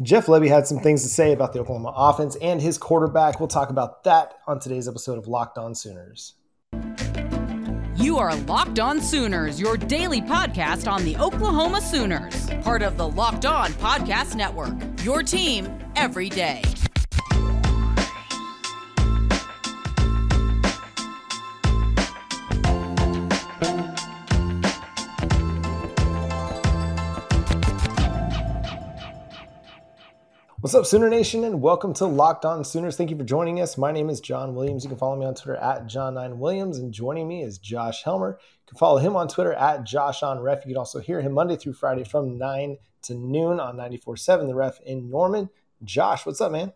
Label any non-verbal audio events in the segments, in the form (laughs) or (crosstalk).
Jeff Lebby had some things to say about the Oklahoma offense and his quarterback. We'll talk about that on today's episode of Locked On Sooners. You are Locked On Sooners, your daily podcast on the Oklahoma Sooners, part of the Locked On Podcast Network. Your team every day. What's up, Sooner Nation, and welcome to Locked On Sooners. Thank you for joining us. My name is John Williams. You can follow me on Twitter at John9Williams, and joining me is Josh Helmer. You can follow him on Twitter at Josh on Ref. You can also hear him Monday through Friday from 9 to noon on 94.7 The Ref in Norman. Josh, what's up, man?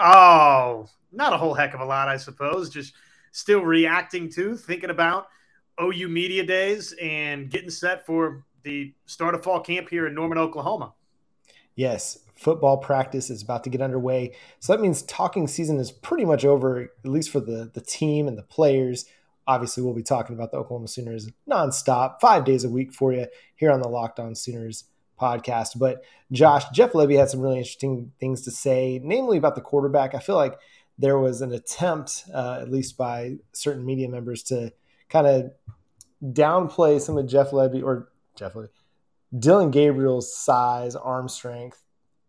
Oh, not a whole heck of a lot, I suppose. Just still reacting to, thinking about OU Media Days and getting set for the start of fall camp here in Norman, Oklahoma. Yes, football practice is about to get underway. So that means talking season is pretty much over, at least for the, the team and the players. Obviously, we'll be talking about the Oklahoma Sooners nonstop, five days a week for you here on the Locked On Sooners podcast. But Josh, Jeff Lebby had some really interesting things to say, namely about the quarterback. I feel like there was an attempt, uh, at least by certain media members, to kind of downplay some of Jeff Lebby or Jeff Lebby, Dillon Gabriel's size, arm strength,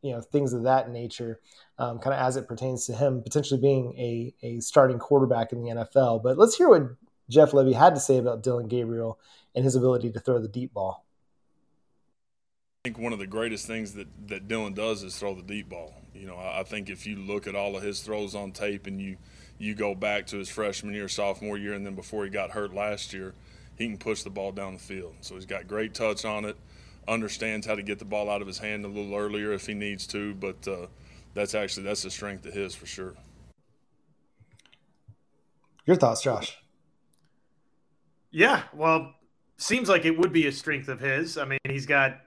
you know things of that nature, um, kind of as it pertains to him potentially being a a starting quarterback in the NFL. But let's hear what Jeff Lebby had to say about Dillon Gabriel and his ability to throw the deep ball. I think one of the greatest things that, that Dillon does is throw the deep ball. You know, I think if you look at all of his throws on tape and you you go back to his freshman year, sophomore year, and then before he got hurt last year, he can push the ball down the field. So he's got great touch on it understands how to get the ball out of his hand a little earlier if he needs to. But uh, that's actually that's a strength of his for sure. Your thoughts, Josh? Yeah, well, seems like it would be a strength of his. I mean, he's got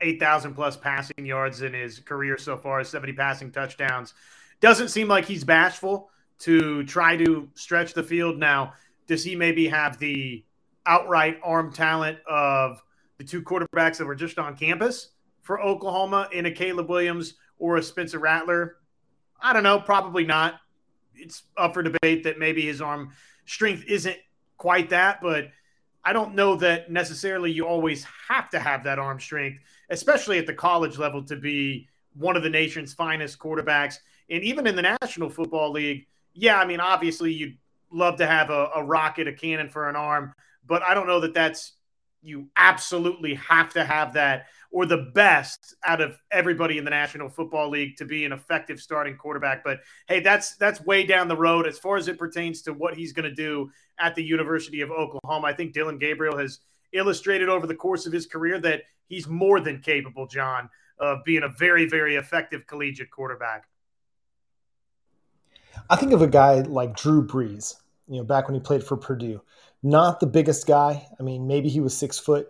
eight thousand plus passing yards in his career so far, seventy passing touchdowns. Doesn't seem like he's bashful to try to stretch the field. Now, does he maybe have the outright arm talent of the two quarterbacks that were just on campus for Oklahoma in a Caleb Williams or a Spencer Rattler? I don't know, probably not. It's up for debate that maybe his arm strength isn't quite that, but I don't know that necessarily you always have to have that arm strength, especially at the college level, to be one of the nation's finest quarterbacks. And even in the National Football League, yeah, I mean, obviously you'd love to have a, a rocket, a cannon for an arm, but I don't know that that's you absolutely have to have that or the best out of everybody in the National Football League to be an effective starting quarterback. But hey, that's that's way down the road as far as it pertains to what he's going to do at the University of Oklahoma. I think Dillon Gabriel has illustrated over the course of his career that he's more than capable, John, of being a very, very effective collegiate quarterback. I think of a guy like Drew Brees, you know, back when he played for Purdue not the biggest guy. I mean, maybe he was six foot.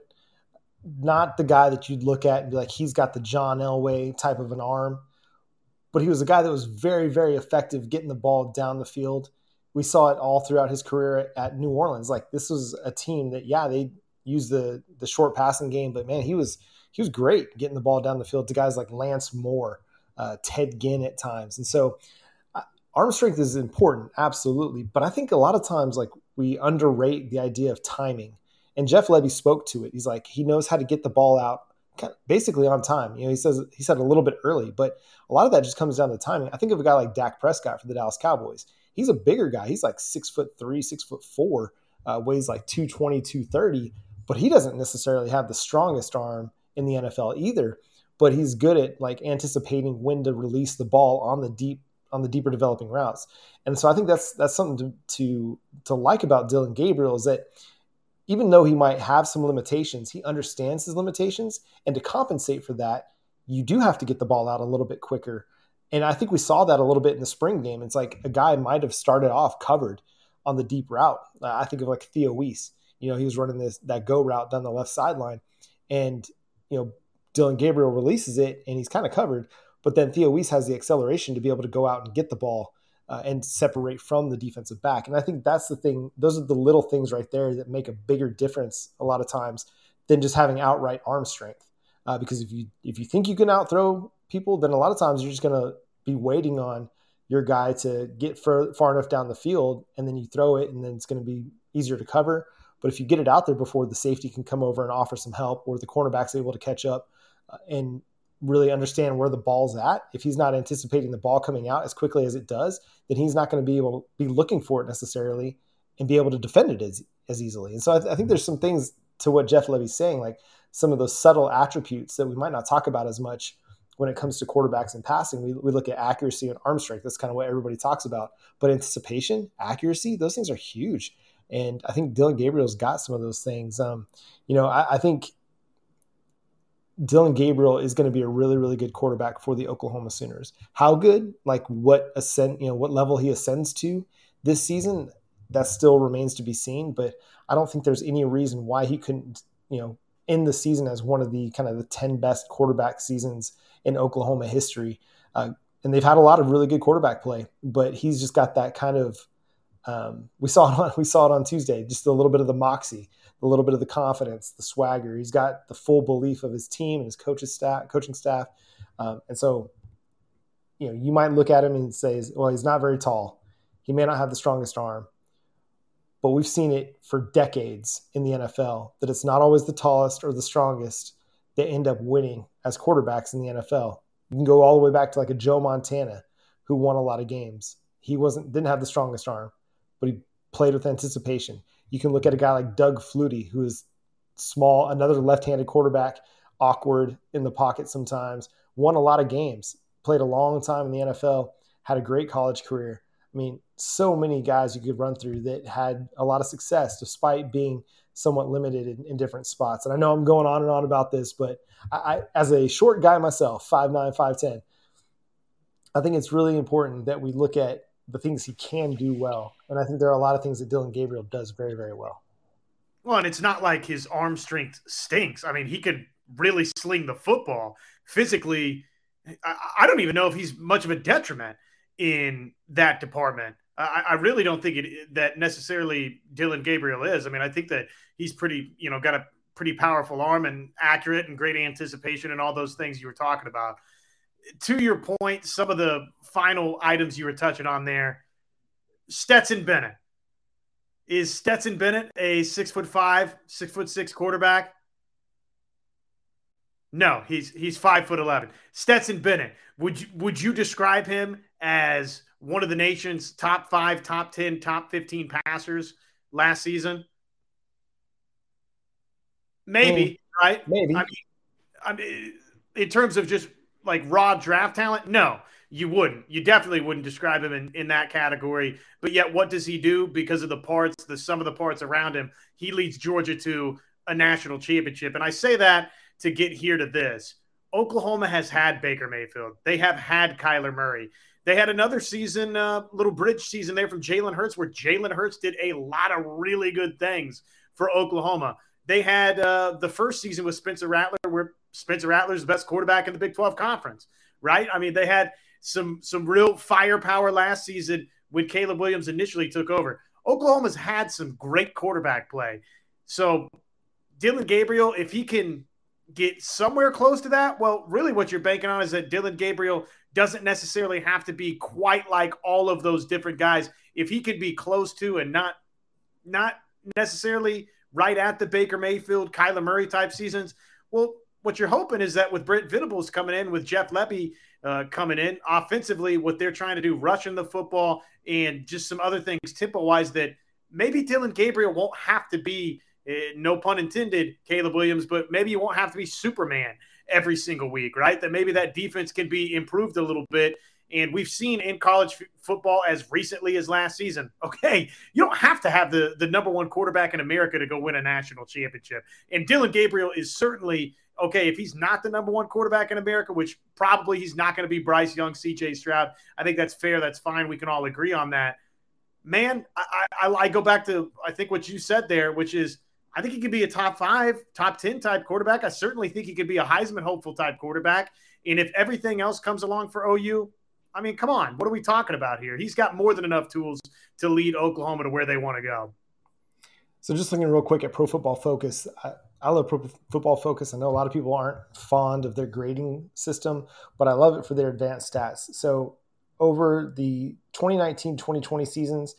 Not the guy that you'd look at and be like, he's got the John Elway type of an arm. But he was a guy that was very, very effective getting the ball down the field. We saw it all throughout his career at New Orleans. Like this was a team that, yeah, they used the the short passing game, but man, he was he was great getting the ball down the field to guys like Lance Moore, uh, Ted Ginn at times. And so arm strength is important, absolutely. But I think a lot of times, like we underrate the idea of timing. And Jeff Lebby spoke to it. He's like, he knows how to get the ball out kind of basically on time. You know, he says he said a little bit early, but a lot of that just comes down to timing. I think of a guy like Dak Prescott for the Dallas Cowboys. He's a bigger guy. He's like six foot three, six foot four, uh, weighs like 220, 230, but he doesn't necessarily have the strongest arm in the NFL either. But he's good at like anticipating when to release the ball on the deep on the deeper developing routes. And so I think that's that's something to to, to like about Dillon Gabriel is that even though he might have some limitations, he understands his limitations, and to compensate for that, you do have to get the ball out a little bit quicker. And I think we saw that a little bit in the spring game. It's like a guy might have started off covered on the deep route. Uh, I think of like Theo Wease. You know, he was running this that go route down the left sideline, and you know Dillon Gabriel releases it, and he's kind of covered. But then Theo Wease has the acceleration to be able to go out and get the ball uh, and separate from the defensive back. And I think that's the thing. Those are the little things right there that make a bigger difference a lot of times than just having outright arm strength. Uh, because if you if you think you can outthrow people, then a lot of times you're just going to be waiting on your guy to get far, far enough down the field and then you throw it and then it's going to be easier to cover. But if you get it out there before the safety can come over and offer some help or the cornerback's able to catch up uh, and really understand where the ball's at, if he's not anticipating the ball coming out as quickly as it does, then he's not going to be able to be looking for it necessarily and be able to defend it as, as easily. And so I, th- I think there's some things to what Jeff Lebby's saying, like some of those subtle attributes that we might not talk about as much when it comes to quarterbacks and passing. We, we look at accuracy and arm strength. That's kind of what everybody talks about. But anticipation, accuracy, those things are huge. And I think Dillon Gabriel's got some of those things. Um, you know, I, I think Dillon Gabriel is going to be a really, really good quarterback for the Oklahoma Sooners. How good, like what ascend, you know, what level he ascends to this season, that still remains to be seen. But I don't think there's any reason why he couldn't, you know, end the season as one of the kind of the 10 best quarterback seasons in Oklahoma history. Uh, and they've had a lot of really good quarterback play, but he's just got that kind of um, we saw it on (laughs) we saw it on Tuesday, just a little bit of the moxie, a little bit of the confidence, the swagger. He's got the full belief of his team and his staff, coaching staff, um, and so you know you might look at him and say, well, he's not very tall. He may not have the strongest arm, but we've seen it for decades in the NFL that it's not always the tallest or the strongest that end up winning as quarterbacks in the NFL. You can go all the way back to like a Joe Montana who won a lot of games. He wasn't didn't have the strongest arm, but he played with anticipation. You can look at a guy like Doug Flutie, who is small, another left-handed quarterback, awkward in the pocket sometimes, won a lot of games, played a long time in the NFL, had a great college career. I mean, so many guys you could run through that had a lot of success despite being somewhat limited in, in different spots. And I know I'm going on and on about this, but I, I as a short guy myself, 5'9, 5'10, I think it's really important that we look at the things he can do well. And I think there are a lot of things that Dillon Gabriel does very, very well. Well, and it's not like his arm strength stinks. I mean, he could really sling the football physically. I, I don't even know if he's much of a detriment in that department. I, I really don't think it that necessarily Dillon Gabriel is. I mean, I think that he's pretty, you know, got a pretty powerful arm and accurate and great anticipation and all those things you were talking about. To your point, some of the final items you were touching on there, Stetson Bennett. Is Stetson Bennett a six foot five, six foot six quarterback? No, he's he's five foot eleven. Stetson Bennett. Would you would you describe him as one of the nation's top five, top 10, top 15 passers last season? Maybe, hmm. right? Maybe. I mean, I mean, in terms of just like raw draft talent, no, you wouldn't. You definitely wouldn't describe him in, in that category. But yet, what does he do? Because of the parts, the sum of the parts around him, he leads Georgia to a national championship. And I say that to get here to this. Oklahoma has had Baker Mayfield. They have had Kyler Murray. They had another season, uh, little bridge season there from Jalen Hurts, where Jalen Hurts did a lot of really good things for Oklahoma. They had uh, the first season with Spencer Rattler, where Spencer Rattler is the best quarterback in the Big 12 conference, right? I mean, they had some some real firepower last season when Caleb Williams initially took over. Oklahoma's had some great quarterback play. So Dillon Gabriel, if he can get somewhere close to that, well, really what you're banking on is that Dillon Gabriel doesn't necessarily have to be quite like all of those different guys. If he could be close to and not not necessarily right at the Baker Mayfield, Kyler Murray type seasons, well, what you're hoping is that with Brent Venables coming in, with Jeff Lebby uh, coming in, offensively, what they're trying to do, rushing the football and just some other things tempo wise, that maybe Dillon Gabriel won't have to be, uh, no pun intended, Caleb Williams, but maybe you won't have to be Superman every single week, right? That maybe that defense can be improved a little bit. And we've seen in college f- football as recently as last season. (laughs) Okay, you don't have to have the, the number one quarterback in America to go win a national championship. And Dillon Gabriel is certainly okay, if he's not the number one quarterback in America, which probably he's not going to be Bryce Young, CJ Stroud, I think that's fair. That's fine. We can all agree on that. Man, I, I, I go back to, I think what you said there, which is I think he could be a top five, top 10 type quarterback. I certainly think he could be a Heisman hopeful type quarterback. And if everything else comes along for OU, I mean, come on, what are we talking about here? He's got more than enough tools to lead Oklahoma to where they want to go. So, just looking real quick at Pro Football Focus, I love Pro Football Focus. I know a lot of people aren't fond of their grading system, but I love it for their advanced stats. So over the 2019-2020 seasons,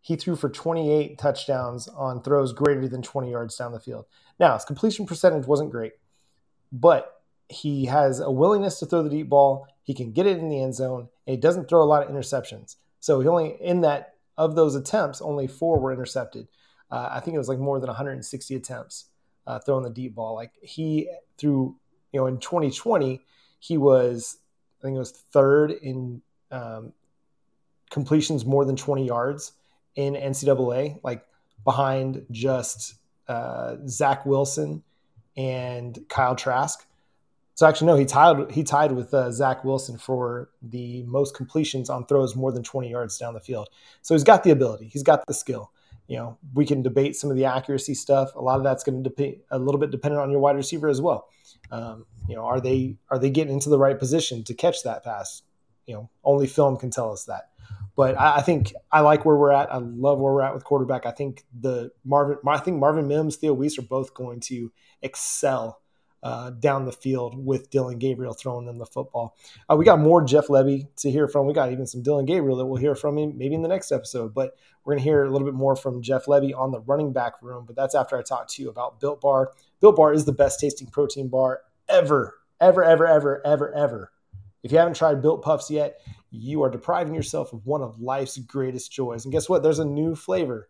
he threw for 28 touchdowns on throws greater than 20 yards down the field. Now, his completion percentage wasn't great, but he has a willingness to throw the deep ball. He can get it in the end zone, and he doesn't throw a lot of interceptions. So he only in that of those attempts, only four were intercepted. Uh, I think it was like more than 160 attempts uh, throwing the deep ball. Like he threw, you know, in 2020, he was I think it was third in um, completions more than 20 yards in NCAA, like behind just uh, Zach Wilson and Kyle Trask. So actually, no, he tied he tied with uh, Zach Wilson for the most completions on throws more than 20 yards down the field. So he's got the ability, he's got the skill. You know, we can debate some of the accuracy stuff. A lot of that's going to depend a little bit dependent on your wide receiver as well. Um, you know, are they are they getting into the right position to catch that pass? You know, only film can tell us that. But I, I, think I like where we're at. I love where we're at with quarterback. I think the Marvin, I think Marvin Mims, Theo Wease are both going to excel uh, down the field with Dillon Gabriel throwing them the football. Uh, we got more Jeff Lebby to hear from. We got even some Dillon Gabriel that we'll hear from him maybe in the next episode. But we're going to hear a little bit more from Jeff Lebby on the running back room. But that's after I talk to you about Built Bar. Built Bar is the best tasting protein bar ever, ever, ever, ever, ever, ever. If you haven't tried Built Puffs yet, you are depriving yourself of one of life's greatest joys. And guess what? There's a new flavor.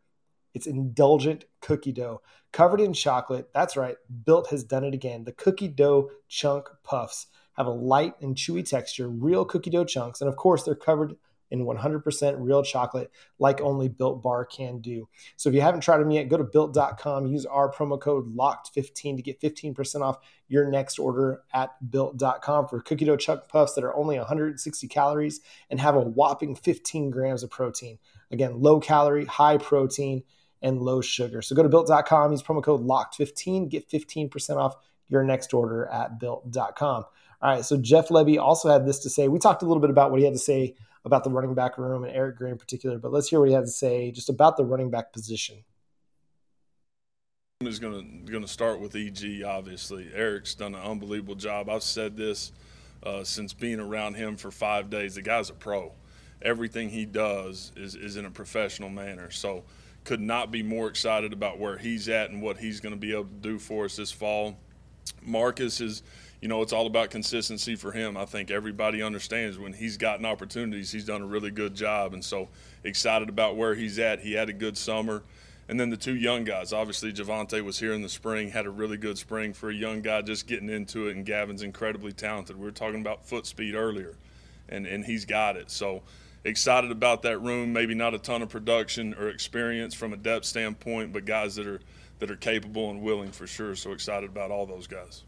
It's indulgent cookie dough covered in chocolate. That's right, Built has done it again. The cookie dough chunk puffs have a light and chewy texture, real cookie dough chunks, and of course, they're covered in 100% real chocolate like only Built Bar can do. So if you haven't tried them yet, go to built.com, use our promo code LOCKED15 to get 15% off your next order at built.com for cookie dough chunk puffs that are only 160 calories and have a whopping 15 grams of protein. Again, low calorie, high protein, and low sugar. So go to built.com, use promo code LOCKED15, get 15% off your next order at built.com. All right, so Jeff Lebby also had this to say. We talked a little bit about what he had to say about the running back room and Eric Gray in particular, but let's hear what he had to say just about the running back position. Is going to going to start with EG. Obviously, Eric's done an unbelievable job. I've said this uh, since being around him for five days. The guy's a pro. Everything he does is is in a professional manner. So, could not be more excited about where he's at and what he's going to be able to do for us this fall. Marcus is you know, it's all about consistency for him. I think everybody understands when he's gotten opportunities, he's done a really good job. And so excited about where he's at. He had a good summer. And then the two young guys, obviously Jovantae was here in the spring, had a really good spring for a young guy just getting into it. And Gavin's incredibly talented. We were talking about foot speed earlier, and, and he's got it. So excited about that room. Maybe not a ton of production or experience from a depth standpoint, but guys that are that are capable and willing for sure. So excited about all those guys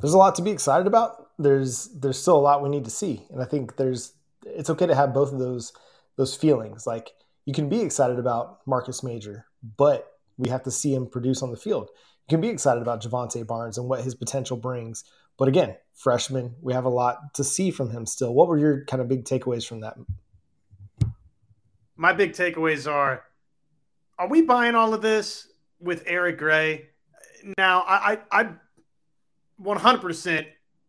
there's a lot to be excited about. There's there's still a lot we need to see, and I think there's it's okay to have both of those those feelings. Like you can be excited about Marcus Major, but we have to see him produce on the field. You can be excited about Jovantae Barnes and what his potential brings, but again, freshman, we have a lot to see from him still. What were your kind of big takeaways from that? My big takeaways are: Are we buying all of this with Eric Gray? Now, I, I, I 100%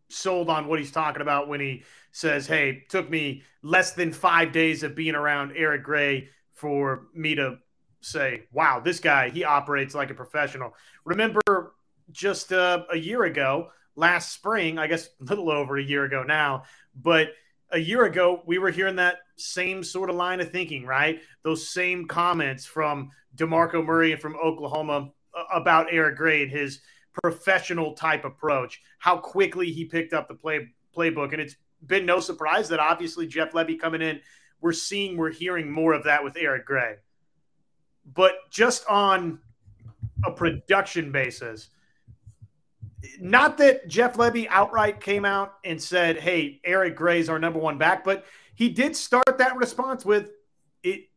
sold on what he's talking about when he says, Hey, took me less than five days of being around Eric Gray for me to say, Wow, this guy, he operates like a professional. Remember just uh, a year ago, last spring, I guess a little over a year ago now, but a year ago, we were hearing that same sort of line of thinking, right? Those same comments from DeMarco Murray and from Oklahoma uh, about Eric Gray and his professional type approach, how quickly he picked up the play playbook. And it's been no surprise that obviously Jeff Lebby coming in, we're seeing, we're hearing more of that with Eric Gray. But just on a production basis, not that Jeff Lebby outright came out and said, Hey, Eric Gray's our number one back, but he did start that response with it.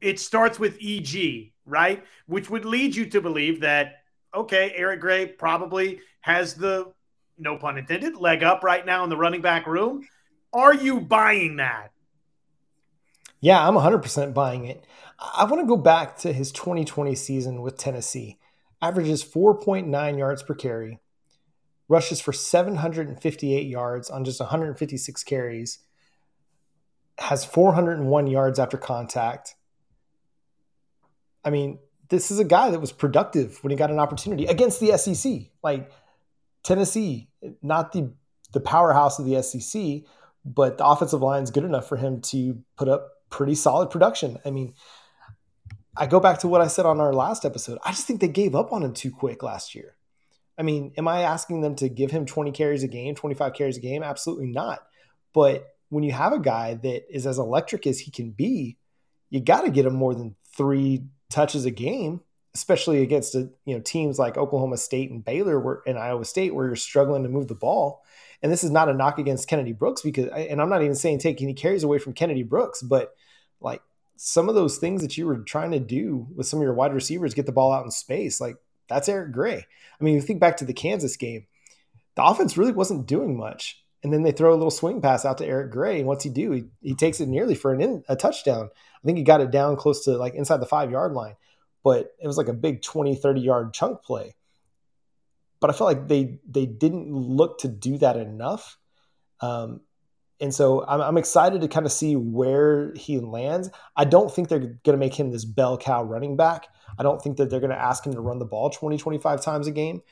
It starts with EG, right? Which would lead you to believe that okay, Eric Gray probably has the no pun intended leg up right now in the running back room. Are you buying that? Yeah, I'm 100% buying it. I want to go back to his 2020 season with Tennessee. averages 4.9 yards per carry, rushes for 758 yards on just 156 carries, has 401 yards after contact. I mean, this is a guy that was productive when he got an opportunity against the SEC. Like Tennessee, not the the powerhouse of the SEC, but the offensive line is good enough for him to put up pretty solid production. I mean, I go back to what I said on our last episode. I just think they gave up on him too quick last year. I mean, am I asking them to give him 20 carries a game, 25 carries a game? Absolutely not. But when you have a guy that is as electric as he can be, you got to get him more than three touches a game, especially against a, you know teams like Oklahoma State and Baylor where, and Iowa State where you're struggling to move the ball. And this is not a knock against Kennedy Brooks because, and I'm not even saying take any carries away from Kennedy Brooks, but like some of those things that you were trying to do with some of your wide receivers, get the ball out in space, like that's Eric Gray. I mean, you think back to the Kansas game, the offense really wasn't doing much. And then they throw a little swing pass out to Eric Gray. And what's he do? He, he takes it nearly for an in, a touchdown. I think he got it down close to like inside the five yard line, but it was like a big 20, 30 yard chunk play. But I felt like they they didn't look to do that enough. Um, and so I'm, I'm, excited to kind of see where he lands. I don't think they're going to make him this bell cow running back. I don't think that they're going to ask him to run the ball 20, 25 times a game.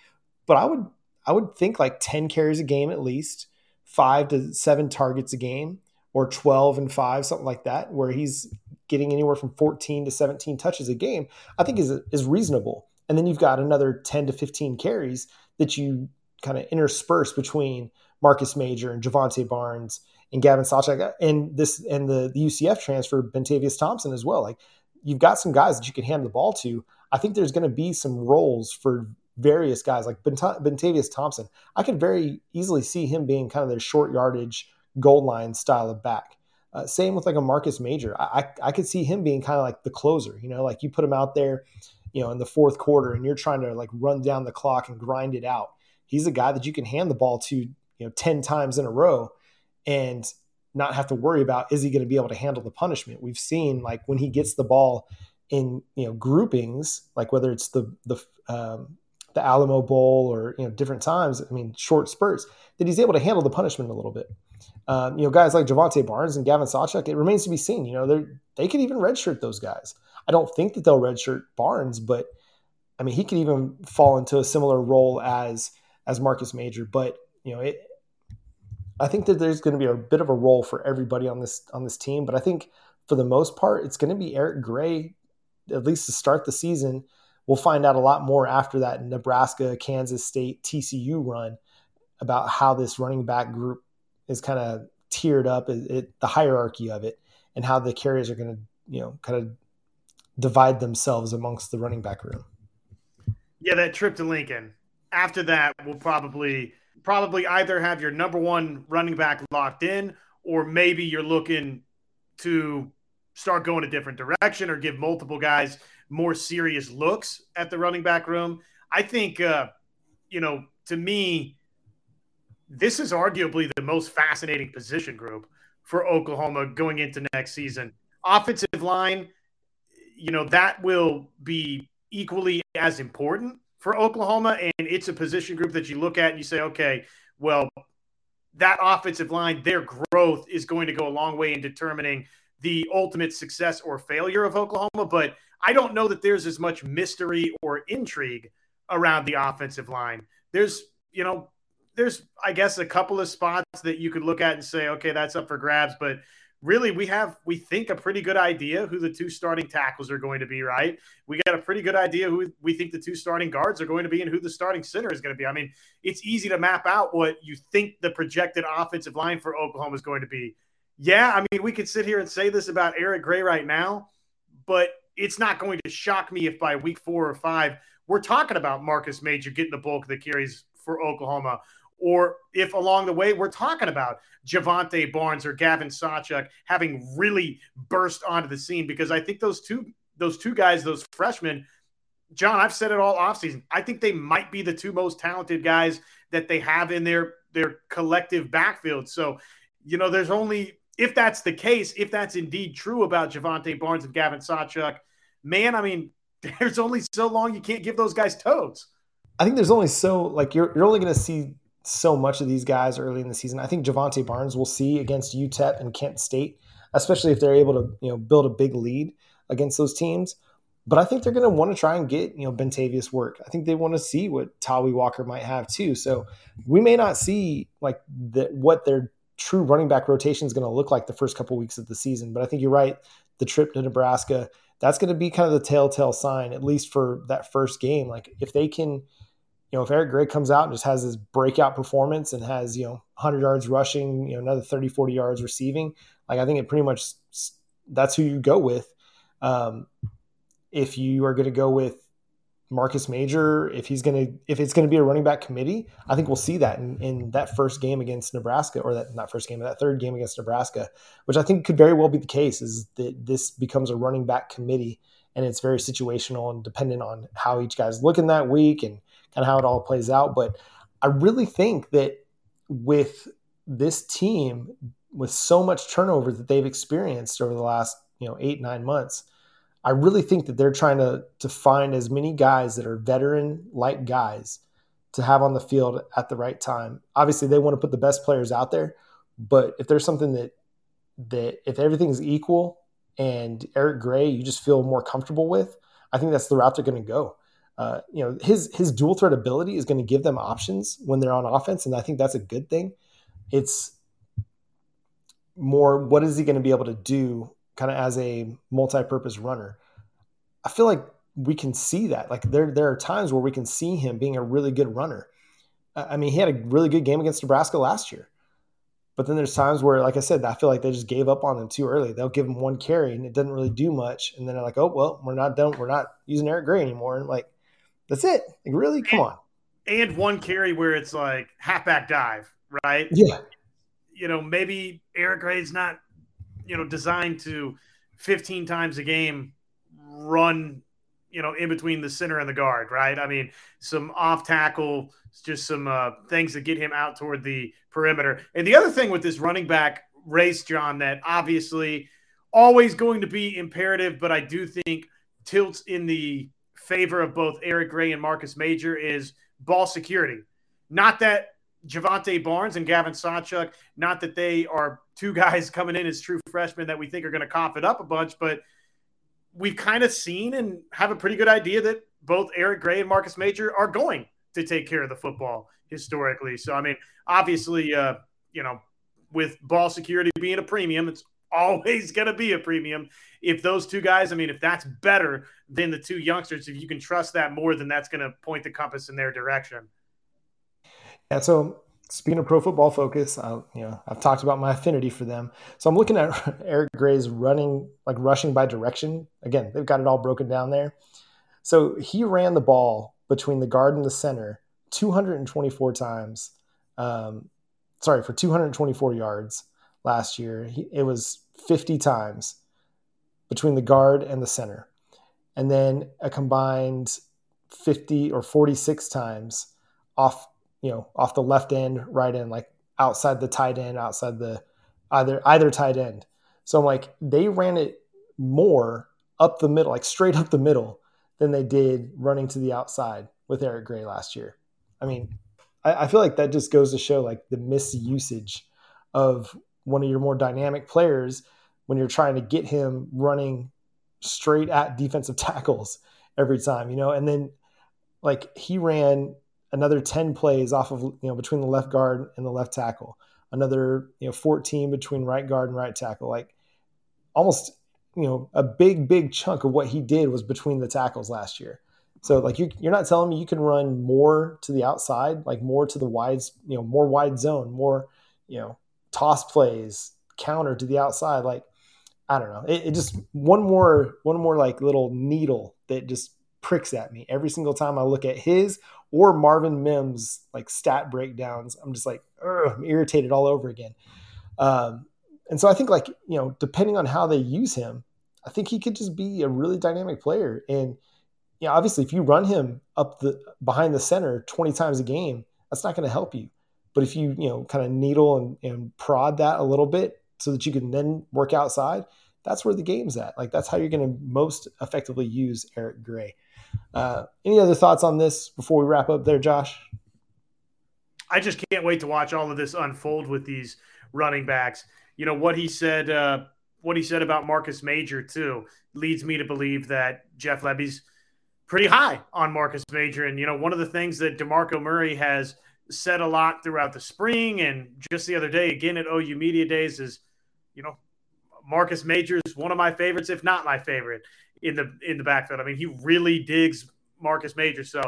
But I would I would think like 10 carries a game at least, five to seven targets a game, or 12 and five, something like that, where he's getting anywhere from 14 to 17 touches a game, I think is is reasonable. And then you've got another 10 to 15 carries that you kind of intersperse between Marcus Major and Jovantae Barnes and Gavin Sawchuk and this and the, the UCF transfer Bentavious Thompson as well. Like you've got some guys that you can hand the ball to. I think there's going to be some roles for various guys like Bentavious Thompson. I could very easily see him being kind of their short yardage goal line style of back. Uh, same with like a Marcus Major. I, I, I could see him being kind of like the closer. You know, like you put him out there, you know, in the fourth quarter, and you're trying to like run down the clock and grind it out. He's a guy that you can hand the ball to, you know, ten times in a row, and not have to worry about is he going to be able to handle the punishment. We've seen like when he gets the ball in you know groupings, like whether it's the the um, the Alamo Bowl or you know different times. I mean, short spurts that he's able to handle the punishment a little bit. Um, you know, guys like Jovantae Barnes and Gavin Sawchuk, it remains to be seen. You know, they they could even redshirt those guys. I don't think that they'll redshirt Barnes, but I mean, he could even fall into a similar role as as Marcus Major. But you know, it, I think that there's going to be a bit of a role for everybody on this on this team, but I think for the most part, it's going to be Eric Gray, at least to start the season. We'll find out a lot more after that Nebraska, Kansas State, TCU run about how this running back group is kind of tiered up, it, it, the hierarchy of it, and how the carriers are going to, you know, kind of divide themselves amongst the running back room. Yeah, that trip to Lincoln. After that, we'll probably probably either have your number one running back locked in, or maybe you're looking to start going a different direction or give multiple guys more serious looks at the running back room. I think, uh, you know, to me, this is arguably the most fascinating position group for Oklahoma going into next season. Offensive line, you know, that will be equally as important for Oklahoma. And it's a position group that you look at and you say, okay, well, that offensive line, their growth is going to go a long way in determining the ultimate success or failure of Oklahoma. But I don't know that there's as much mystery or intrigue around the offensive line. There's, you know, there's, I guess, a couple of spots that you could look at and say, okay, that's up for grabs. But really we have we think a pretty good idea who the two starting tackles are going to be right? We got a pretty good idea who we think the two starting guards are going to be and who the starting center is going to be. I mean it's easy to map out what you think the projected offensive line for oklahoma is going to be. Yeah i mean we could sit here and say this about eric gray right now but it's not going to shock me if by week four or five we're talking about marcus major getting the bulk of the carries for oklahoma or if along the way we're talking about Jovantae Barnes or Gavin Sawchuk having really burst onto the scene because I think those two those two guys, those freshmen, John, I've said it all offseason. I think they might be the two most talented guys that they have in their their collective backfield. So, you know, there's only if that's the case, if that's indeed true about Jovantae Barnes and Gavin Sawchuk, man, I mean, (laughs) there's only so long you can't give those guys toes. I think there's only so like you're you're only going to see so much of these guys early in the season. I think Jovantae Barnes will see against UTEP and Kent State, especially if they're able to you know build a big lead against those teams. But I think they're going to want to try and get you know Bentavious work. I think they want to see what Tawee Walker might have too. So we may not see like the, what their true running back rotation is going to look like the first couple weeks of the season. But I think you're right. The trip to Nebraska, that's going to be kind of the telltale sign, at least for that first game. Like if they can, you know, if Eric Gray comes out and just has this breakout performance and has, you know, 100 yards rushing, you know, another 30, 40 yards receiving, like I think it pretty much that's who you go with. Um, if you are going to go with Marcus Major, if he's going to, if it's going to be a running back committee, I think we'll see that in, in that first game against Nebraska, or that not first game, but that third game against Nebraska, which I think could very well be the case. Is that this becomes a running back committee, and it's very situational and dependent on how each guy's looking that week and of how it all plays out. But I really think that with this team, with so much turnover that they've experienced over the last you know eight nine months I really think that they're trying to to find as many guys that are veteran like guys to have on the field at the right time. Obviously, they want to put the best players out there, but if there's something that that if everything is equal and Eric Gray you just feel more comfortable with, I think that's the route they're going to go. Uh, you know, his his dual threat ability is going to give them options when they're on offense, and I think that's a good thing. It's more what is he going to be able to do kind of as a multi-purpose runner. I feel like we can see that. Like there, there are times where we can see him being a really good runner. I mean, he had a really good game against Nebraska last year. But then there's times where, like I said, I feel like they just gave up on him too early. They'll give him one carry and it doesn't really do much. And then they're like, oh, well, we're not done. We're not using Eric Gray anymore. And like, that's it. Like, really? Come and, on. And one carry where it's like halfback dive, right? Yeah. You know, maybe Eric Gray's not you know designed to 15 times a game run you know in between the center and the guard right i mean some off tackle just some uh, things that get him out toward the perimeter and the other thing with this running back race john that obviously always going to be imperative but i do think tilts in the favor of both eric gray and marcus major is ball security not that Jovantae Barnes and Gavin Sawchuk. Not that they are two guys (laughs) coming in as true freshmen that we think are going to cough it up a bunch, but we've kind of seen and have a pretty good idea that both Eric Gray and Marcus Major are going to take care of the football historically. So, I mean, obviously, uh, you know, with ball security being a premium, it's always (laughs) going to be a premium. If those two guys, I mean, if that's better than the two youngsters, if you can trust that more, then that's going to point the compass in their direction. Yeah. so speaking of pro football focus, I, you know, I've talked about my affinity for them. So I'm looking at (laughs) Eric Gray's running, like rushing by direction. Again, they've got it all broken down there. So he ran the ball between the guard and the center 224 times. Um, sorry, for 224 yards last year. It was 50 times between the guard and the center. And then a combined 50 or 46 times off you know, off the left end, right end, like outside the tight end, outside the either either tight end. So I'm like, they ran it more up the middle, like straight up the middle, than they did running to the outside with Eric Gray last year. I mean, I, I feel like that just goes to show like the misusage of one of your more dynamic players when you're trying to get him running straight at defensive (laughs) tackles every time, you know, and then like he ran another 10 plays off of you know between the left guard and the left tackle another you know 14 between right guard and right tackle like almost you know a big big chunk of what he did was between the tackles last year. So like you, you're not telling me you can run more to the outside like more to the wide you know more wide zone more you know toss plays counter to the outside like i don't know it, it just one more one more like little needle that just pricks at me every single time i look at his or Marvin Mims like stat breakdowns. I'm just like, I'm irritated all over again. Um, and so I think like, you know, depending on how they use him, I think he could just be a really dynamic player. And you know, obviously if you run him up the behind the center 20 times a game, that's not going to help you. But if you, you know, kind of needle and, and prod that a little bit so that you can then work outside, that's where the game's at. Like that's how you're going to most effectively use Eric Gray. Uh, any other thoughts on this before we wrap up there, Josh? I just can't wait to watch all of this unfold with these running backs. You know what he said. Uh, what he said about Marcus Major too leads me to believe that Jeff Lebby's pretty high on Marcus Major. And you know, one of the things that Demarco Murray has said a lot throughout the spring and just the other day again at OU Media Days is, you know, Marcus Major is one of my favorites, if not my favorite, in the in the backfield. I mean, he really digs Marcus Major, so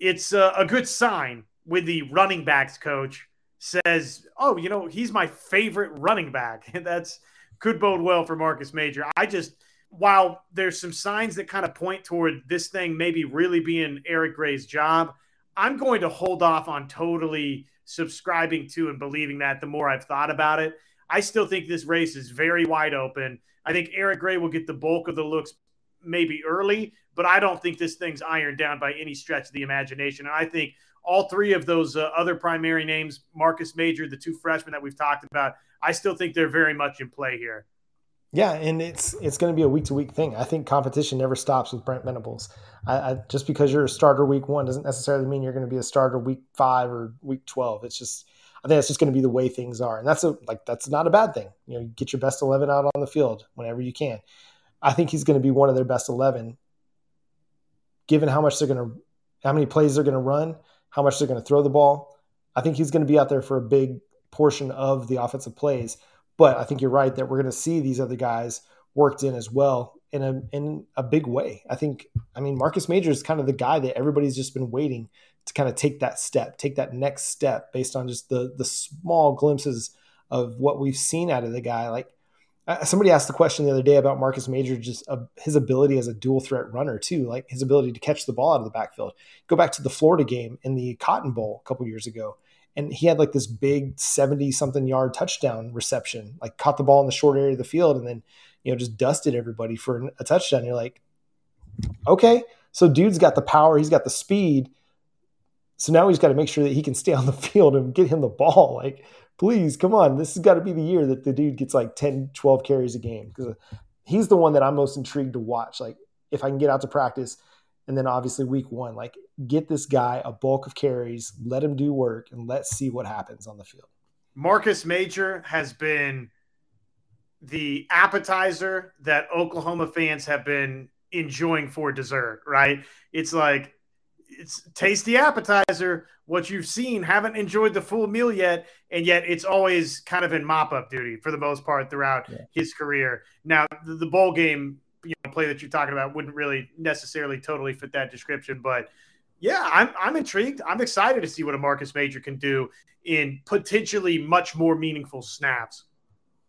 it's a, a good sign when the running backs coach says, "Oh, you know, he's my favorite running back." (laughs) That's could bode well for Marcus Major. I just while there's some signs that kind of point toward this thing maybe really being Eric Gray's job, I'm going to hold off on totally subscribing to and believing that the more I've thought about it. I still think this race is very wide open. I think Eric Gray will get the bulk of the looks maybe early, but I don't think this thing's ironed down by any stretch of the imagination. And I think all three of those uh, other primary names, Marcus Major, the two freshmen that we've talked about, I still think they're very much in play here. Yeah, and it's it's going to be a week to week thing. I think competition never stops with Brent Venables. I, I, just because you're a starter week one doesn't necessarily mean you're going to be a starter week five or week twelve. It's just I think that's just going to be the way things are, and that's a like that's not a bad thing. You know, you get your best eleven out on the field whenever you can. I think he's going to be one of their best eleven, given how much they're going to, how many plays they're going to run, how much they're going to throw the ball. I think he's going to be out there for a big portion of the offensive plays. But I think you're right that we're going to see these other guys worked in as well in a in a big way. I think I mean Marcus Major is kind of the guy that everybody's just been waiting to kind of take that step, take that next step based on just the the small glimpses of what we've seen out of the guy. Like somebody asked the question the other day about Marcus Major, just uh, his ability as a dual threat runner too, like his ability to catch the ball out of the backfield. Go back to the Florida game in the Cotton Bowl a couple years ago and he had like this big 70 something yard touchdown reception like caught the ball in the short area of the field and then you know just dusted everybody for a touchdown. You're like okay so dude's got the power he's got the speed so now he's got to make sure that he can stay on the (laughs) field and get him the ball. Like please come on this has got to be the year that the dude gets like 10 12 carries a game because he's the one that i'm most intrigued to watch. Like if i can get out to practice and then obviously week one, like get this guy a bulk of carries, let him do work, and let's see what happens on the field. Marcus Major has been the appetizer that Oklahoma fans have been enjoying for dessert, right? It's like it's tasty appetizer. What you've seen, haven't enjoyed the full meal yet, and yet it's always kind of in mop up duty for the most part throughout yeah. his career. Now, the, the bowl game you know play that you're talking about wouldn't really necessarily totally fit that description. But yeah, I'm I'm intrigued. I'm excited to see what a Marcus Major can do in potentially much more meaningful snaps.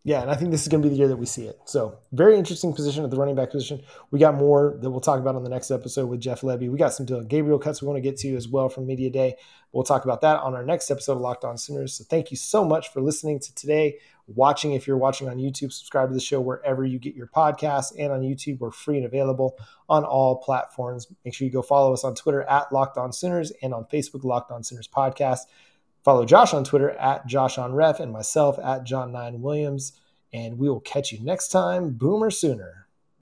Yeah, and I think this is going to be the year that we see it. So, very interesting position at the running back position. We got more that we'll talk about on the next episode with Jeff Lebby. We got some Dillon Gabriel cuts we want to get to as well from Media Day. We'll talk about that on our next episode of Locked On Sooners. So, thank you so much for listening to today watching. If you're watching on YouTube, subscribe to the show wherever you get your podcasts. And on YouTube, we're free and available on all platforms. Make sure you go follow us on Twitter at Locked On Sooners and on Facebook, Locked On Sooners Podcast. Follow Josh on Twitter at Josh on Ref and myself at John Nine Williams. And we will catch you next time. Boomer Sooner.